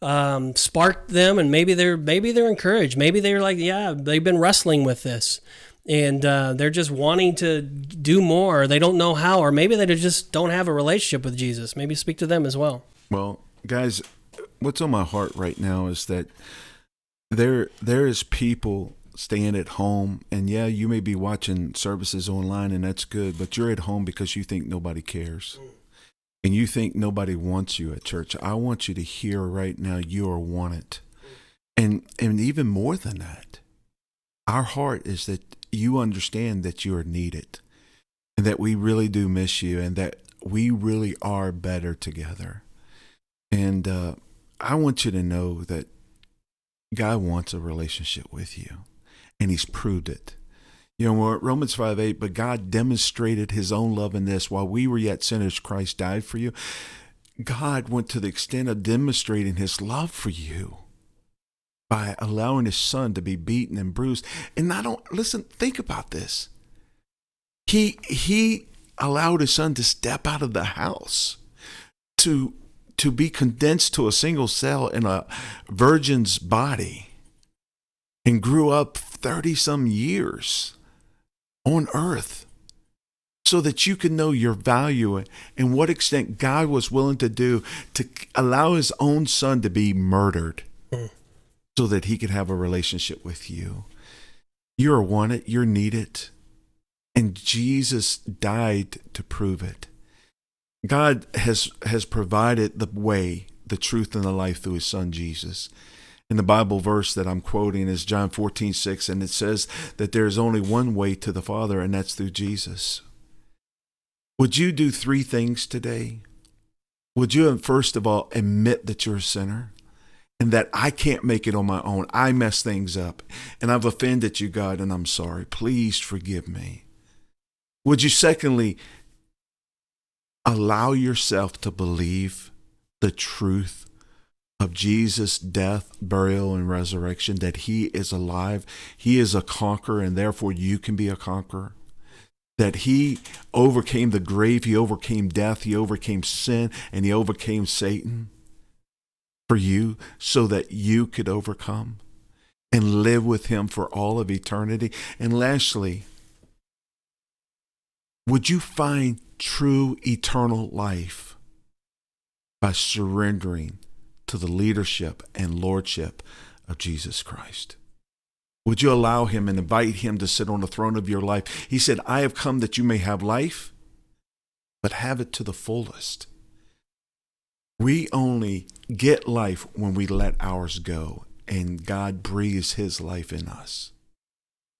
um, sparked them and maybe they're maybe they're encouraged. Maybe they're like, yeah, they've been wrestling with this and uh, they're just wanting to do more. They don't know how, or maybe they just don't have a relationship with Jesus. Maybe speak to them as well. Well, guys, what's on my heart right now is that there there is people staying at home and yeah, you may be watching services online and that's good, but you're at home because you think nobody cares. And you think nobody wants you at church. I want you to hear right now you are wanted. And and even more than that, our heart is that you understand that you are needed and that we really do miss you and that we really are better together. And uh, I want you to know that God wants a relationship with you, and He's proved it. You know, Romans 5 8, but God demonstrated His own love in this while we were yet sinners, Christ died for you. God went to the extent of demonstrating His love for you by allowing His Son to be beaten and bruised. And I don't, listen, think about this. He, he allowed His Son to step out of the house to to be condensed to a single cell in a virgin's body and grew up 30 some years on earth so that you can know your value and what extent God was willing to do to allow his own son to be murdered mm. So that he could have a relationship with you. You're wanted, you're needed, and Jesus died to prove it. God has has provided the way, the truth, and the life through his son Jesus. And the Bible verse that I'm quoting is John 14, 6, and it says that there is only one way to the Father, and that's through Jesus. Would you do three things today? Would you, first of all, admit that you're a sinner and that I can't make it on my own? I mess things up and I've offended you, God, and I'm sorry. Please forgive me. Would you, secondly, allow yourself to believe the truth of Jesus' death, burial, and resurrection, that he is alive, he is a conqueror, and therefore you can be a conqueror. That he overcame the grave, he overcame death, he overcame sin, and he overcame Satan for you so that you could overcome and live with him for all of eternity. And lastly, would you find true eternal life by surrendering to the leadership and lordship of Jesus Christ? Would you allow him and invite him to sit on the throne of your life? He said, I have come that you may have life, but have it to the fullest. We only get life when we let ours go, and God breathes his life in us.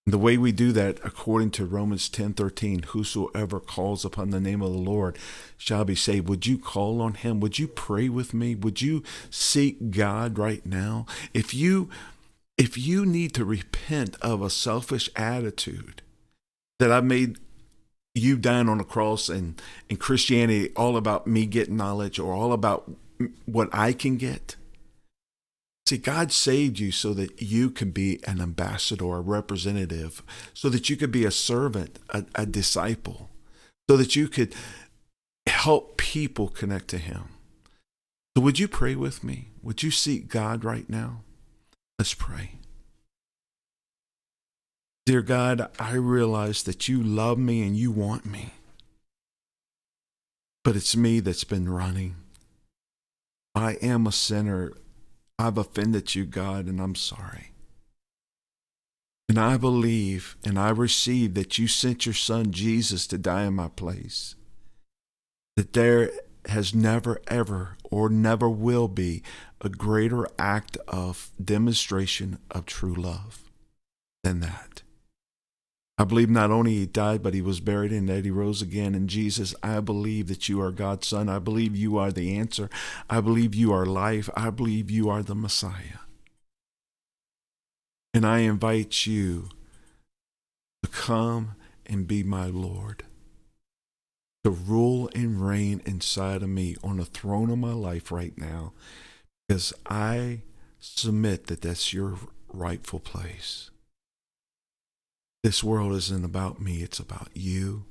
The way we do that, according to Romans 10 13, whosoever calls upon the name of the Lord shall be saved. Would you call on him? Would you pray with me? Would you seek God right now? If you if you need to repent of a selfish attitude that I made you dying on the cross and, and Christianity all about me getting knowledge or all about what I can get. See, God saved you so that you could be an ambassador, a representative, so that you could be a servant, a, a disciple, so that you could help people connect to Him. So, would you pray with me? Would you seek God right now? Let's pray. Dear God, I realize that you love me and you want me. But it's me that's been running. I am a sinner. I've offended you, God, and I'm sorry. And I believe and I receive that you sent your son Jesus to die in my place. That there has never, ever, or never will be a greater act of demonstration of true love than that. I believe not only he died, but he was buried and that he rose again. And Jesus, I believe that you are God's son. I believe you are the answer. I believe you are life. I believe you are the Messiah. And I invite you to come and be my Lord, to rule and reign inside of me on the throne of my life right now, because I submit that that's your rightful place. This world isn't about me, it's about you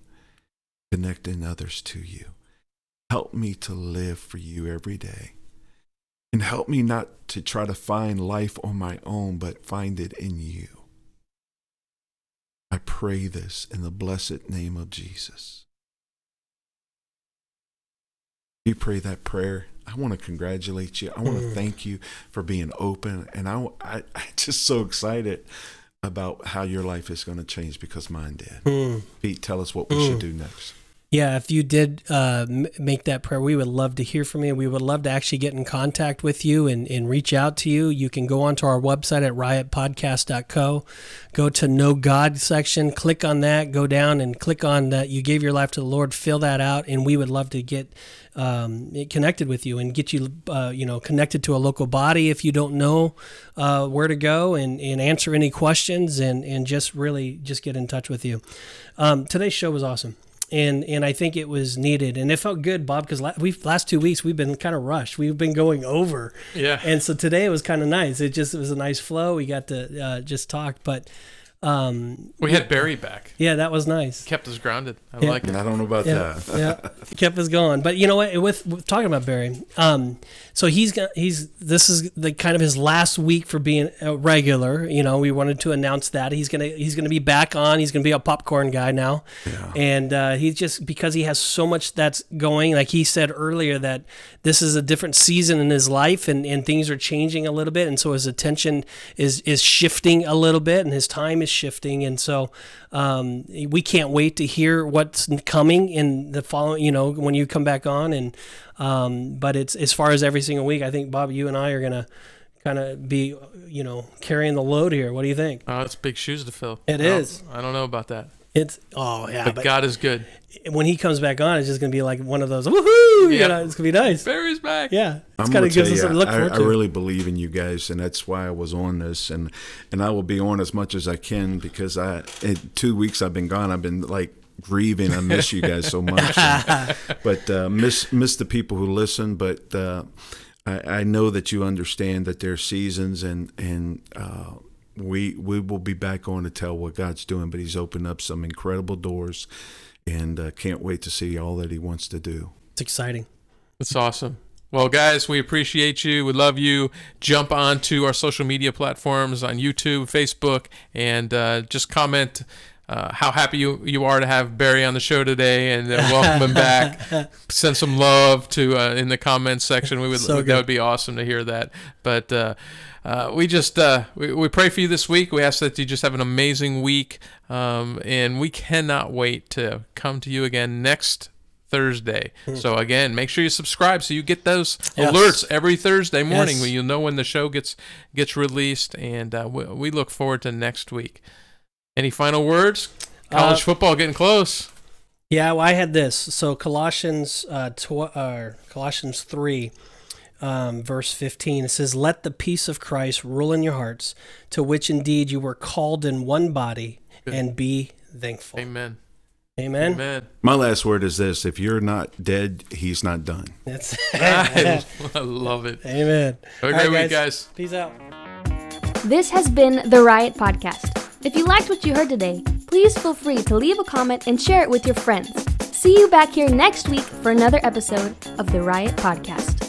connecting others to you. Help me to live for you every day. And help me not to try to find life on my own, but find it in you. I pray this in the blessed name of Jesus. You pray that prayer. I want to congratulate you. I want to mm. thank you for being open. And I, I, I'm just so excited about how your life is going to change because mine did. Mm. Pete, tell us what we should do next. Yeah, if you did uh, make that prayer, we would love to hear from you. We would love to actually get in contact with you and, and reach out to you. You can go onto our website at riotpodcast.co, go to Know God section, click on that, go down and click on that you gave your life to the Lord, fill that out, and we would love to get um, connected with you and get you, uh, you know, connected to a local body if you don't know uh, where to go and, and answer any questions and, and just really just get in touch with you. Um, today's show was awesome and and I think it was needed, and it felt good, Bob, because la- we last two weeks we've been kind of rushed. We've been going over, Yeah. and so today it was kind of nice. It just it was a nice flow. We got to uh, just talk, but um, We had Barry back. yeah, that was nice. Kept us grounded. I Yeah. like it. And I don't know about Yeah, that. yeah, kept us going. But you know what? With, with talking about Barry, um, so he's got he's this is the kind of his last week for being a regular. You know, we wanted to announce that he's gonna he's gonna be back on. He's gonna be a popcorn guy now, and uh, he's just because he has so much that's going. Like he said earlier, that this is a different season in his life, and, and things are changing a little bit, and so his attention is is shifting a little bit, and his time is shifting, and so um, we can't wait to hear what's coming in the following. You know, when you come back on, and um, but it's as far as every single week. I think Bob, you and I are gonna kind of be, you know, carrying the load here. What do you think? Oh, it's big shoes to fill. It is. is. I don't know about that. It's oh yeah, But, but, God is good. when he comes back on, it's just gonna be like one of those woohoo. You Yeah. know, it's gonna be nice. Barry's back. Yeah, it's I'm kind gonna of gives us you, something to look I, forward I really believe in you guys, and that's why I was on this, and and I will be on as much as I can because I in two weeks I've been gone. I've been like grieving. I miss you guys so much, and- but uh, miss miss the people who listen. But uh, I, I know that you understand that there are seasons, and and uh, we we will be back on to tell what God's doing. But He's opened up some incredible doors, and uh, can't wait to see all that He wants to do. it's exciting. It's awesome. Well, guys, we appreciate you. We love you. Jump onto our social media platforms on YouTube, Facebook, and uh, just comment uh, how happy you, you are to have Barry on the show today and uh, welcome him back. Send some love to uh, in the comments section. We would So that would be awesome to hear that. But uh, we just uh, we, we pray for you this week. We ask that you just have an amazing week, um, and we cannot wait to come to you again next Thursday. So again, make sure you subscribe so you get those Hmm. Yes. alerts every Thursday morning Yes. when you know when the show gets gets released. And uh, we, we look forward to next week. Any final words? College Uh, football getting close. Yeah, well, I had this. So Colossians, uh, tw- uh, Colossians three, um, verse fifteen. It says, "Let the peace of Christ rule in your hearts, to which indeed you were called in one body, and be thankful." Amen. Amen. Amen. My last word is this: If you're not dead, He's not done. That's I love it. Amen. Have a great right, week, guys. Peace out. This has been the Riot Podcast. If you liked what you heard today, please feel free to leave a comment and share it with your friends. See you back here next week for another episode of the Riot Podcast.